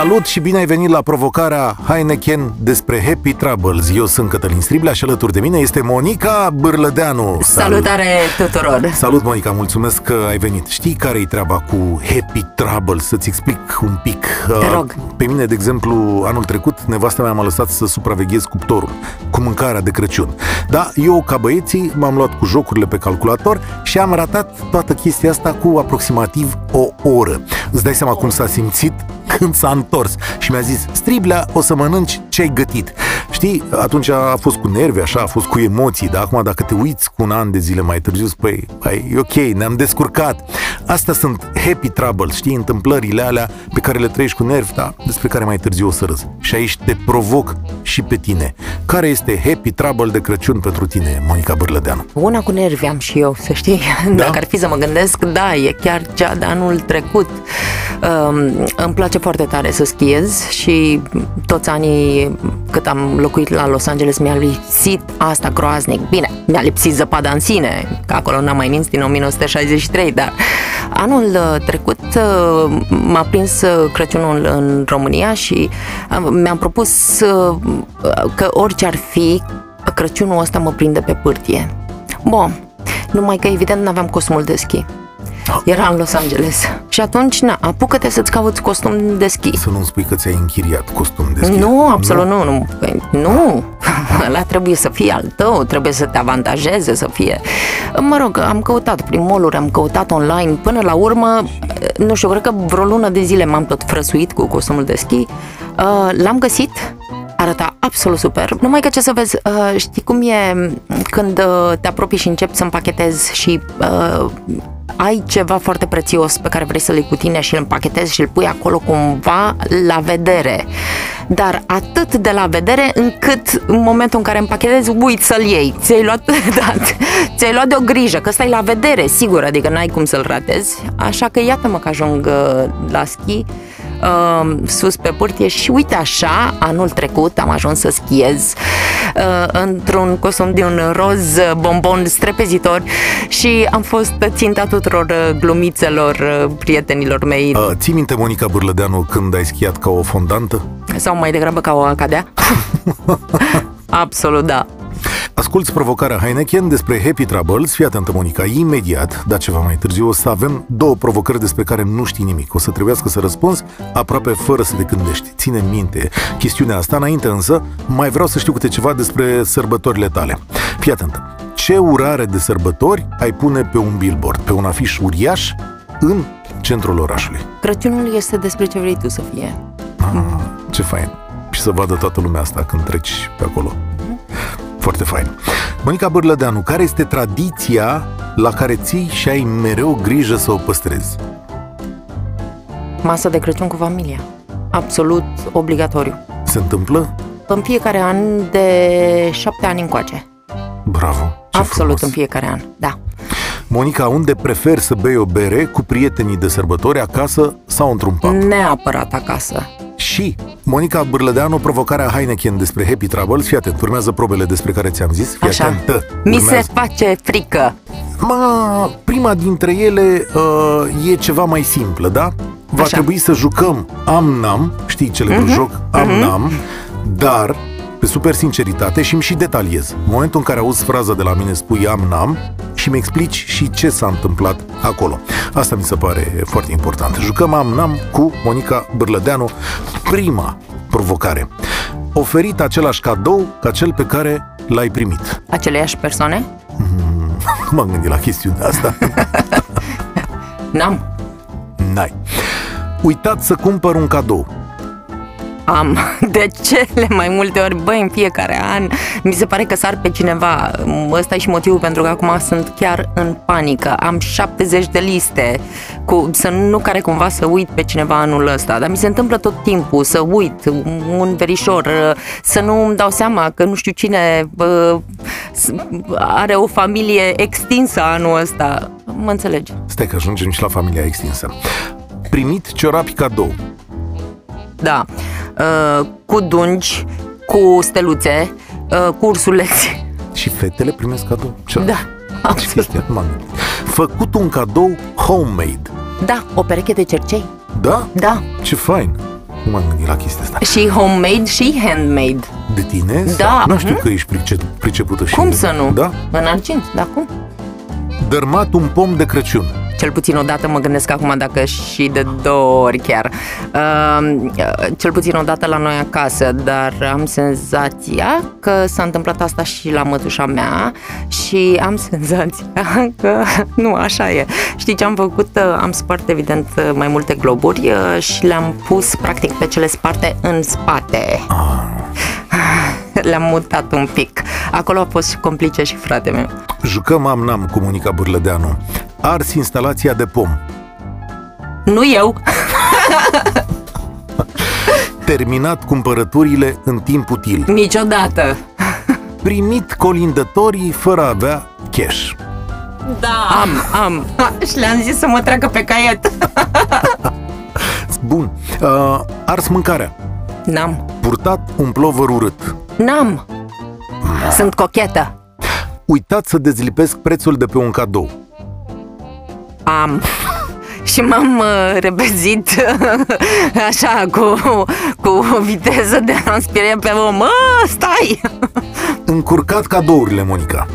Salut și bine ai venit la provocarea Heineken despre Happy Troubles. Eu sunt Cătălin Striblea și alături de mine este Monica Bârlădeanu. Salutare tuturor! Salut, Monica, mulțumesc că ai venit. Știi care e treaba cu Happy Troubles? Să-ți explic un pic. Te rog. Pe mine, de exemplu, anul trecut, nevasta mea m-a lăsat să supraveghez cuptorul cu mâncarea de Crăciun. Da, eu, ca băieții, m-am luat cu jocurile pe calculator și am ratat toată chestia asta cu aproximativ o oră. Îți dai seama cum s-a simțit când s-a întors și mi-a zis Striblea, o să mănânci ce ai gătit. Știi, atunci a fost cu nervi, așa, a fost cu emoții, dar acum dacă te uiți cu un an de zile mai târziu, spui, păi, e ok, ne-am descurcat. Astea sunt happy troubles, știi, întâmplările alea pe care le trăiești cu nervi, dar despre care mai târziu o să râzi. Și aici te provoc și pe tine. Care este happy trouble de Crăciun pentru tine, Monica Bârlădeanu? Una cu nervi am și eu, să știi. Da? Dacă ar fi să mă gândesc, da, e chiar cea de anul trecut. Um, îmi place foarte tare să schiez și toți anii cât am locuit la Los Angeles mi-a lipsit asta groaznic. Bine, mi-a lipsit zăpada în sine, că acolo n-am mai nins din 1963, dar anul uh, trecut uh, m-a prins uh, Crăciunul în România și mi-am propus că orice ar fi, Crăciunul ăsta mă prinde pe pârtie. Bun, numai că evident n-aveam cosmul de schi. Era în Los Angeles. Și atunci, na, apucă-te să-ți cauți costum de schi. Să nu-mi spui că ți-ai închiriat costum de schi. Nu, absolut nu. Nu, nu. nu. Ăla trebuie să fie al tău, trebuie să te avantajeze, să fie... Mă rog, am căutat prin mall am căutat online, până la urmă, nu știu, cred că vreo lună de zile m-am tot frăsuit cu costumul de schi. Uh, l-am găsit, arăta absolut super. Numai că ce să vezi, uh, știi cum e când uh, te apropii și începi să împachetezi și uh, ai ceva foarte prețios pe care vrei să-l iei cu tine și îl împachetezi și îl pui acolo cumva la vedere. Dar atât de la vedere încât în momentul în care împachetezi uiți să-l iei. Ți-ai luat, da, ți-ai luat de o grijă, că ăsta e la vedere, sigur, adică n-ai cum să-l ratezi. Așa că iată-mă că ajung uh, la schi uh, sus pe pârtie și uite așa, anul trecut am ajuns să schiez uh, într-un costum de un roz bombon strepezitor și am fost ținta tuturor uh, glumițelor uh, prietenilor mei. Uh, ții minte, Monica Bârlădeanu, când ai schiat ca o fondantă? Sau mai degrabă ca o acadea? Absolut, da. Asculți provocarea Heineken despre Happy Troubles, fii atentă, Monica, imediat, dar ceva mai târziu, o să avem două provocări despre care nu știi nimic. O să trebuiască să răspunzi aproape fără să te gândești. Ține minte chestiunea asta, înainte însă, mai vreau să știu câte ceva despre sărbătorile tale. Fii atentă, ce urare de sărbători ai pune pe un billboard, pe un afiș uriaș, în centrul orașului? Crăciunul este despre ce vrei tu să fie. Ah, ce fain. Și să vadă toată lumea asta când treci pe acolo. Foarte fain. Monica Bârlădeanu, care este tradiția la care ții și ai mereu grijă să o păstrezi? Masă de Crăciun cu familia. Absolut obligatoriu. Se întâmplă? În fiecare an de șapte ani încoace. Bravo! Ce Absolut frumos. în fiecare an, da. Monica, unde preferi să bei o bere cu prietenii de sărbători acasă sau într-un pub? Neapărat acasă. Și Monica Bârlădeanu, provocarea Heineken despre Happy Troubles. Fii atent, urmează probele despre care ți-am zis. Fii Așa. atentă. Mi Urmează. se face frică. Ma, prima dintre ele uh, e ceva mai simplă, da? Va Așa. trebui să jucăm am-nam, știi celebrul Mhm, joc am-nam, dar pe super sinceritate și îmi și detaliez. În momentul în care auzi fraza de la mine, spui am-nam și mi explici și ce s-a întâmplat acolo. Asta mi se pare foarte important. Jucăm am-nam cu Monica Bârlădeanu. Prima provocare. Oferit același cadou ca cel pe care l-ai primit. Aceleiași persoane? Nu m-am gândit la chestiunea asta. N-am. N-ai. Uitat să cumpăr un cadou. Am. De cele mai multe ori, băi, în fiecare an, mi se pare că sar pe cineva. Ăsta e și motivul pentru că acum sunt chiar în panică. Am 70 de liste cu, să nu care cumva să uit pe cineva anul ăsta, dar mi se întâmplă tot timpul să uit un verișor, să nu îmi dau seama că nu știu cine bă, are o familie extinsă anul ăsta. Mă înțelegi? Stai că ajungem și la familia extinsă. Primit ciorapi cadou. Da. Uh, cu dungi, cu steluțe, uh, cu ursuleți. Și fetele primesc cadou. Ce Da, Ce absolut. chestie? M-am gândit. Făcut un cadou homemade. Da, o pereche de cercei. Da? Da, Ce fain. Nu m-am gândit la chestia asta. Și homemade și handmade. De tine? Da. Nu știu Mhm. că ești price- pricepută și... Cum să nu? Da? În argint, da, cum? Dărmat un pom de Crăciun. Cel puțin o dată mă gândesc acum dacă și de două ori chiar. Uh, cel puțin o dată la noi acasă, dar am senzația că s-a întâmplat asta și la mătușa mea și am senzația că nu așa e. Știi ce am făcut? Uh, Am spart evident uh, mai multe globuri uh, și le-am pus practic pe cele sparte în spate. Le-am mutat un pic. Acolo a fost și complice și frate meu. Jucăm am-nam cu Monica Bârlădeanu. Ars instalația de pom. Nu eu, Terminat cumpărăturile în timp util. niciodată. Primit colindătorii fără a avea cash. Da. Am, am. Și le-am zis să mă treacă pe caiet. Bun. Uh, ars mâncarea. N-am. Purtat un plovăr urât. N-am. Sunt cochetă. Uitat să dezlipesc prețul de pe un cadou. Am. Și m-am uh, repezit așa cu, cu viteză de a spirie pe om. Mă, stai! Încurcat cadourile, Monica.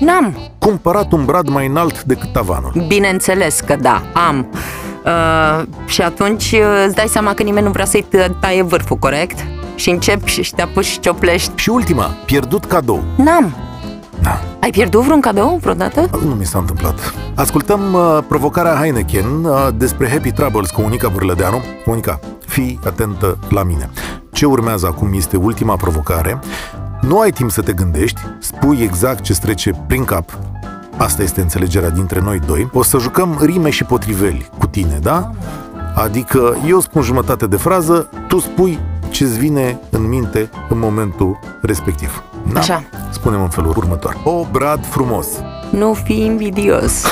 N-am. Cumpărat un brad mai înalt decât tavanul. Bineînțeles că da, am. Uh, și atunci uh, îți dai seama că nimeni nu vrea să-i tă- taie vârful, corect? Și începi și te apuci și cioplești. Și ultima, pierdut cadou. N-am. Da, Ai pierdut vreun cadou vreodată? nu mi s-a întâmplat. Ascultăm uh, provocarea Heineken uh, despre Happy Troubles cu Monica Bârlădeanu. Monica, fii atentă la mine. Ce urmează acum este ultima provocare. Nu ai timp să te gândești, spui exact ce trece prin cap. Asta este înțelegerea dintre noi doi. O să jucăm rime și potriveli cu tine, da? Adică eu spun jumătate de frază, tu spui ce-ți vine în minte în momentul respectiv. Da? Așa. Spunem în felul următor. O brad frumos. Nu fi invidios.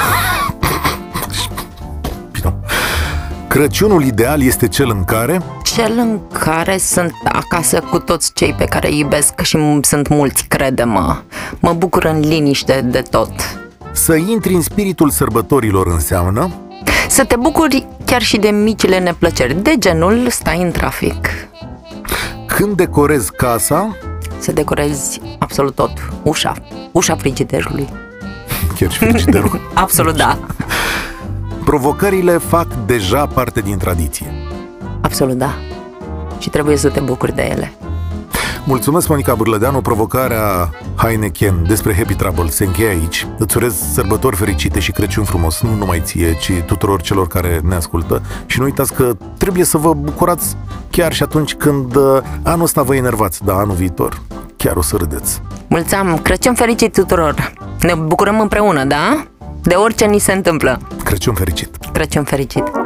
Bine. Crăciunul ideal este cel în care Cel în care sunt acasă cu toți cei pe care îi iubesc și m- sunt mulți, crede-mă. Mă bucur în liniște de tot. să intri în spiritul sărbătorilor înseamnă Să te bucuri chiar și de micile neplăceri, de genul stai în trafic. când decorezi casa, Să decorezi absolut tot. Ușa. Ușa frigiderului. chiar și frigiderul. Absolut da. Provocările fac deja parte din tradiție. Absolut da. Și trebuie să te bucuri de ele. Mulțumesc, Monica Bârlădeanu, provocarea Heineken despre Happy Trouble se încheie aici. Îți urez sărbători fericite și Crăciun frumos, nu numai ție, ci tuturor celor care ne ascultă. Și nu uitați că trebuie să vă bucurați chiar și atunci când uh, anul ăsta vă enervați, dar anul viitor chiar o să râdeți. Mulțumim! Crăciun fericit tuturor! Ne bucurăm împreună, da? De orice ni se întâmplă. Crăciun fericit! Crăciun fericit!